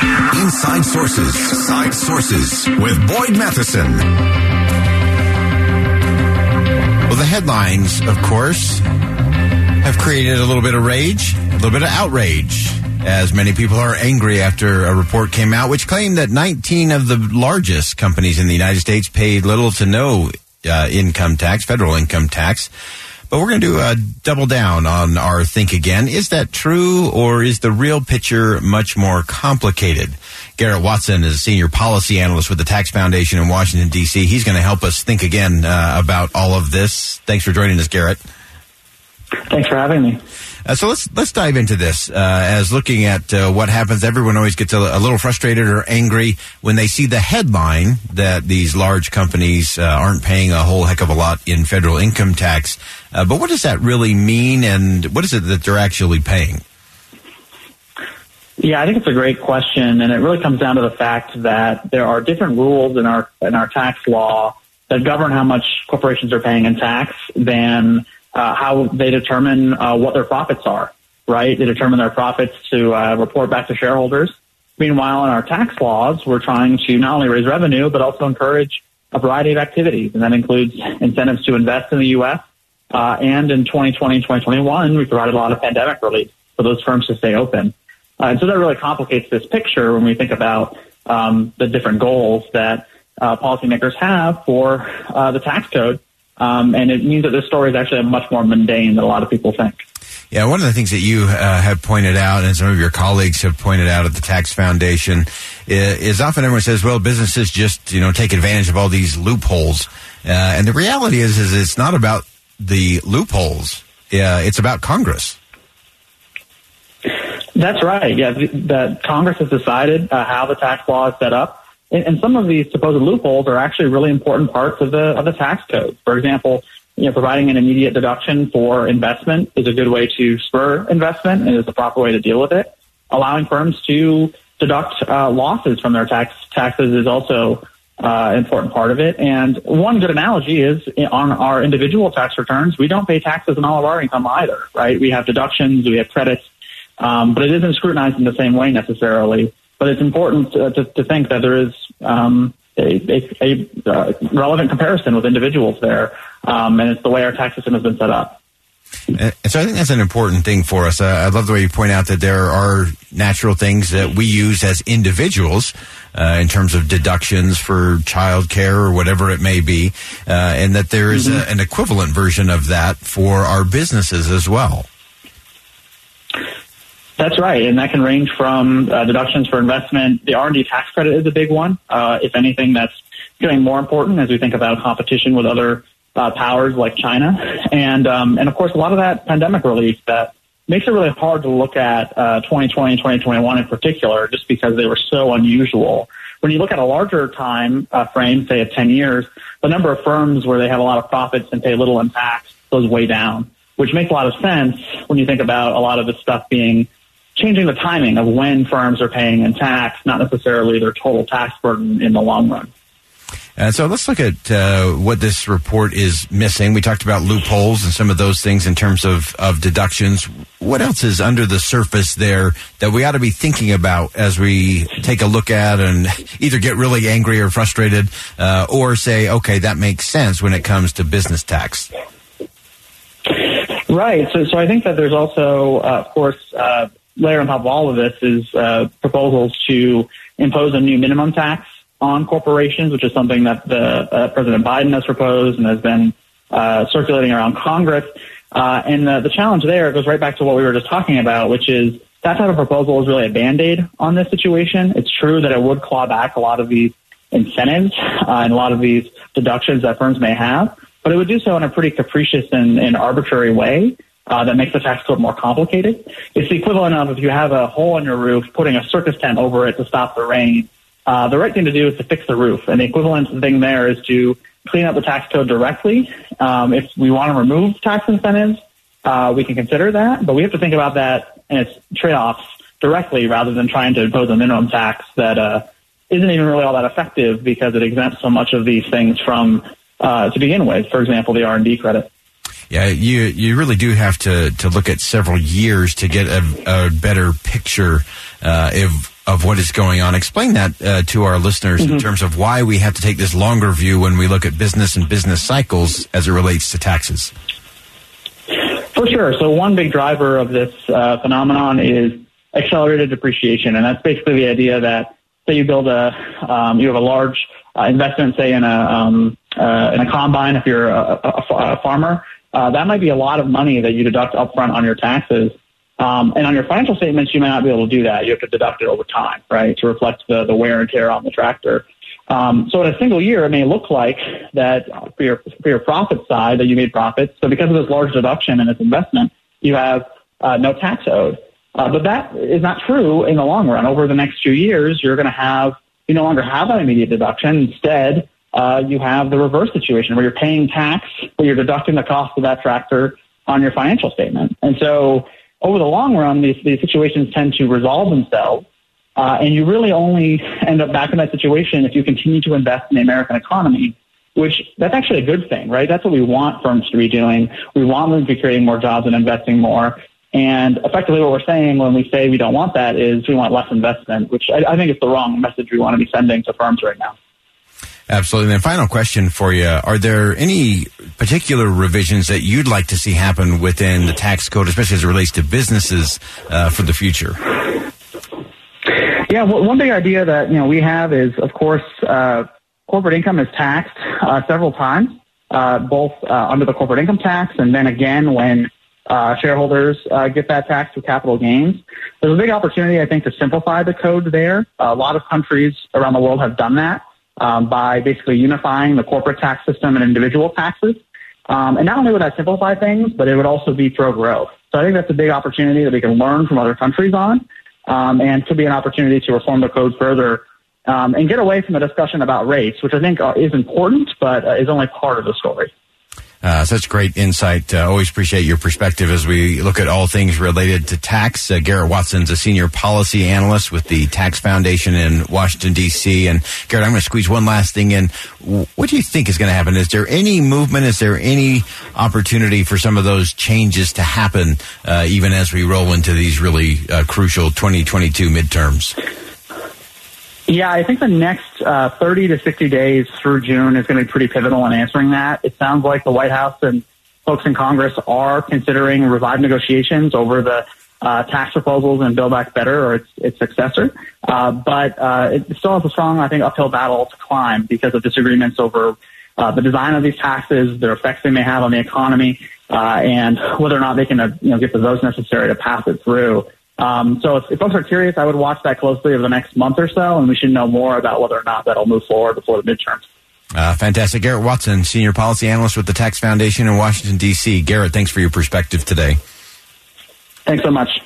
Inside Sources, Side Sources with Boyd Matheson. Well, the headlines, of course, have created a little bit of rage, a little bit of outrage, as many people are angry after a report came out which claimed that 19 of the largest companies in the United States paid little to no uh, income tax, federal income tax. But we're going to do a double down on our think again. Is that true or is the real picture much more complicated? Garrett Watson is a senior policy analyst with the Tax Foundation in Washington, D.C. He's going to help us think again uh, about all of this. Thanks for joining us, Garrett. Thanks for having me. Uh, so let's let's dive into this. Uh, as looking at uh, what happens, everyone always gets a, a, little frustrated or angry when they see the headline that these large companies uh, aren't paying a whole heck of a lot in federal income tax. Uh, but what does that really mean, and what is it that they're actually paying? Yeah, I think it's a great question, and it really comes down to the fact that there are different rules in our in our tax law that govern how much corporations are paying in tax than uh, how they determine uh, what their profits are, right? They determine their profits to uh, report back to shareholders. Meanwhile, in our tax laws, we're trying to not only raise revenue, but also encourage a variety of activities. And that includes incentives to invest in the U.S. Uh, and in 2020 and 2021, we provided a lot of pandemic relief for those firms to stay open. Uh, and so that really complicates this picture when we think about um, the different goals that uh, policymakers have for the tax code um, and it means that this story is actually much more mundane than a lot of people think. Yeah, one of the things that you uh, have pointed out, and some of your colleagues have pointed out at the Tax Foundation, is, is often everyone says, "Well, businesses just you know take advantage of all these loopholes," uh, and the reality is, is it's not about the loopholes; uh, it's about Congress. That's right. Yeah, that Congress has decided uh, how the tax law is set up, and, and some of these supposed loopholes are actually really important parts of the of the tax code. For example, you know, providing an immediate deduction for investment is a good way to spur investment and is the proper way to deal with it. Allowing firms to deduct uh, losses from their tax taxes is also uh, an important part of it. And one good analogy is on our individual tax returns, we don't pay taxes on all of our income either, right? We have deductions, we have credits, um, but it isn't scrutinized in the same way necessarily but it's important to, to, to think that there is um, a, a, a uh, relevant comparison with individuals there, um, and it's the way our tax system has been set up. And so I think that's an important thing for us. Uh, I love the way you point out that there are natural things that we use as individuals uh, in terms of deductions for child care or whatever it may be, uh, and that there is mm-hmm. a, an equivalent version of that for our businesses as well. That's right, and that can range from uh, deductions for investment. The R&D tax credit is a big one. Uh, if anything, that's getting more important as we think about competition with other uh, powers like China, and um, and of course a lot of that pandemic relief that makes it really hard to look at 2020 and 2021 in particular, just because they were so unusual. When you look at a larger time uh, frame, say of 10 years, the number of firms where they have a lot of profits and pay little in tax goes way down, which makes a lot of sense when you think about a lot of this stuff being changing the timing of when firms are paying in tax, not necessarily their total tax burden in the long run. And so let's look at uh, what this report is missing. We talked about loopholes and some of those things in terms of, of deductions. What else is under the surface there that we ought to be thinking about as we take a look at and either get really angry or frustrated uh, or say, okay, that makes sense when it comes to business tax? Right. So, so I think that there's also, uh, of course, uh, layer on top of all of this is uh, proposals to impose a new minimum tax on corporations, which is something that the uh, President Biden has proposed and has been uh, circulating around Congress. Uh, and the, the challenge there goes right back to what we were just talking about, which is that type of proposal is really a band-aid on this situation. It's true that it would claw back a lot of these incentives uh, and a lot of these deductions that firms may have, but it would do so in a pretty capricious and, and arbitrary way. Uh, that makes the tax code more complicated. It's the equivalent of if you have a hole in your roof, putting a circus tent over it to stop the rain. Uh, the right thing to do is to fix the roof, and the equivalent thing there is to clean up the tax code directly. Um, if we want to remove tax incentives, uh, we can consider that, but we have to think about that and its trade-offs directly rather than trying to impose a minimum tax that uh, isn't even really all that effective because it exempts so much of these things from uh, to begin with. For example, the R and D credit. Yeah, you you really do have to to look at several years to get a, a better picture uh, of of what is going on. Explain that uh, to our listeners mm-hmm. in terms of why we have to take this longer view when we look at business and business cycles as it relates to taxes. For sure. So one big driver of this uh, phenomenon is accelerated depreciation, and that's basically the idea that say you build a um, you have a large uh, investment, say in a um, uh, in a combine, if you're a, a, a farmer, uh, that might be a lot of money that you deduct upfront on your taxes. Um, and on your financial statements, you may not be able to do that. You have to deduct it over time, right, to reflect the, the wear and tear on the tractor. Um, so in a single year, it may look like that for your, for your profit side that you made profits. So because of this large deduction and this investment, you have uh, no tax owed. Uh, but that is not true in the long run. Over the next few years, you're going to have you no longer have that immediate deduction. Instead, uh, you have the reverse situation where you're paying tax, but you're deducting the cost of that tractor on your financial statement. And so over the long run, these, these situations tend to resolve themselves. Uh, and you really only end up back in that situation if you continue to invest in the American economy, which that's actually a good thing, right? That's what we want firms to be doing. We want them to be creating more jobs and investing more. And effectively what we're saying when we say we don't want that is we want less investment, which I, I think is the wrong message we want to be sending to firms right now. Absolutely. And final question for you. Are there any particular revisions that you'd like to see happen within the tax code, especially as it relates to businesses uh, for the future? Yeah, well, one big idea that, you know, we have is, of course, uh, corporate income is taxed uh, several times, uh, both uh, under the corporate income tax and then again when uh, shareholders get that tax through capital gains. There's a big opportunity, I think, to simplify the code there. A lot of countries around the world have done that um, by basically unifying the corporate tax system and individual taxes. Um, and not only would that simplify things, but it would also be pro growth. So I think that's a big opportunity that we can learn from other countries on, um, and could be an opportunity to reform the code further um, and get away from the discussion about rates, which I think uh, is important, but uh, is only part of the story. Uh, such great insight. Uh, always appreciate your perspective as we look at all things related to tax. Uh, Garrett Watson's a senior policy analyst with the Tax Foundation in Washington, D.C. And Garrett, I'm going to squeeze one last thing in. What do you think is going to happen? Is there any movement? Is there any opportunity for some of those changes to happen, uh, even as we roll into these really uh, crucial 2022 midterms? Yeah, I think the next uh, 30 to 60 days through June is going to be pretty pivotal in answering that. It sounds like the White House and folks in Congress are considering revived negotiations over the uh, tax proposals and Build Back Better or its, its successor. Uh, but uh, it still has a strong, I think, uphill battle to climb because of disagreements over uh, the design of these taxes, their effects they may have on the economy, uh, and whether or not they can uh, you know, get the votes necessary to pass it through. Um, so if, if, folks are curious, I would watch that closely over the next month or so, and we should know more about whether or not that'll move forward before the midterms. Uh, fantastic. Garrett Watson, Senior Policy Analyst with the Tax Foundation in Washington, D.C. Garrett, thanks for your perspective today. Thanks so much.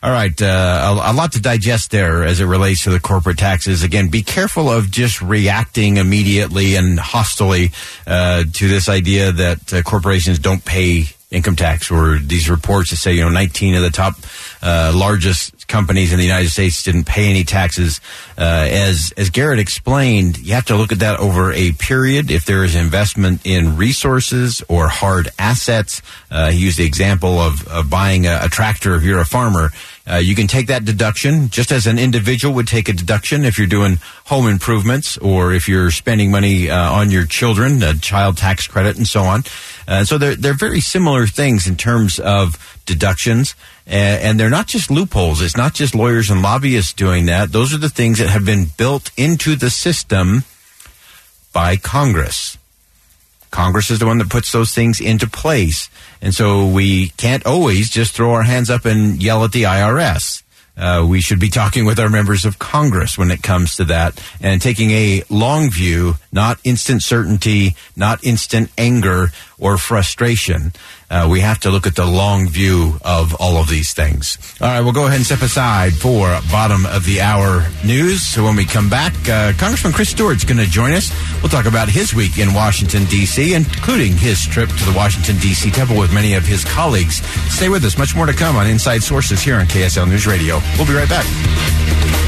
All right, uh, a, a, lot to digest there as it relates to the corporate taxes. Again, be careful of just reacting immediately and hostily uh, to this idea that uh, corporations don't pay income tax or these reports that say, you know, 19 of the top uh, largest companies in the United States didn't pay any taxes. Uh, as as Garrett explained, you have to look at that over a period. If there is investment in resources or hard assets, uh, he used the example of, of buying a, a tractor if you're a farmer. Uh, you can take that deduction just as an individual would take a deduction if you're doing home improvements or if you're spending money uh, on your children, a child tax credit, and so on. Uh, so they're, they're very similar things in terms of deductions. And, and they're not just loopholes. It's not just lawyers and lobbyists doing that. Those are the things that have been built into the system by Congress. Congress is the one that puts those things into place. And so we can't always just throw our hands up and yell at the IRS. Uh, we should be talking with our members of Congress when it comes to that and taking a long view, not instant certainty, not instant anger or frustration. Uh, we have to look at the long view of all of these things. All right, we'll go ahead and step aside for bottom of the hour news. So when we come back, uh, Congressman Chris Stewart's going to join us. We'll talk about his week in Washington, D.C., including his trip to the Washington, D.C. Temple with many of his colleagues. Stay with us. Much more to come on Inside Sources here on KSL News Radio. We'll be right back.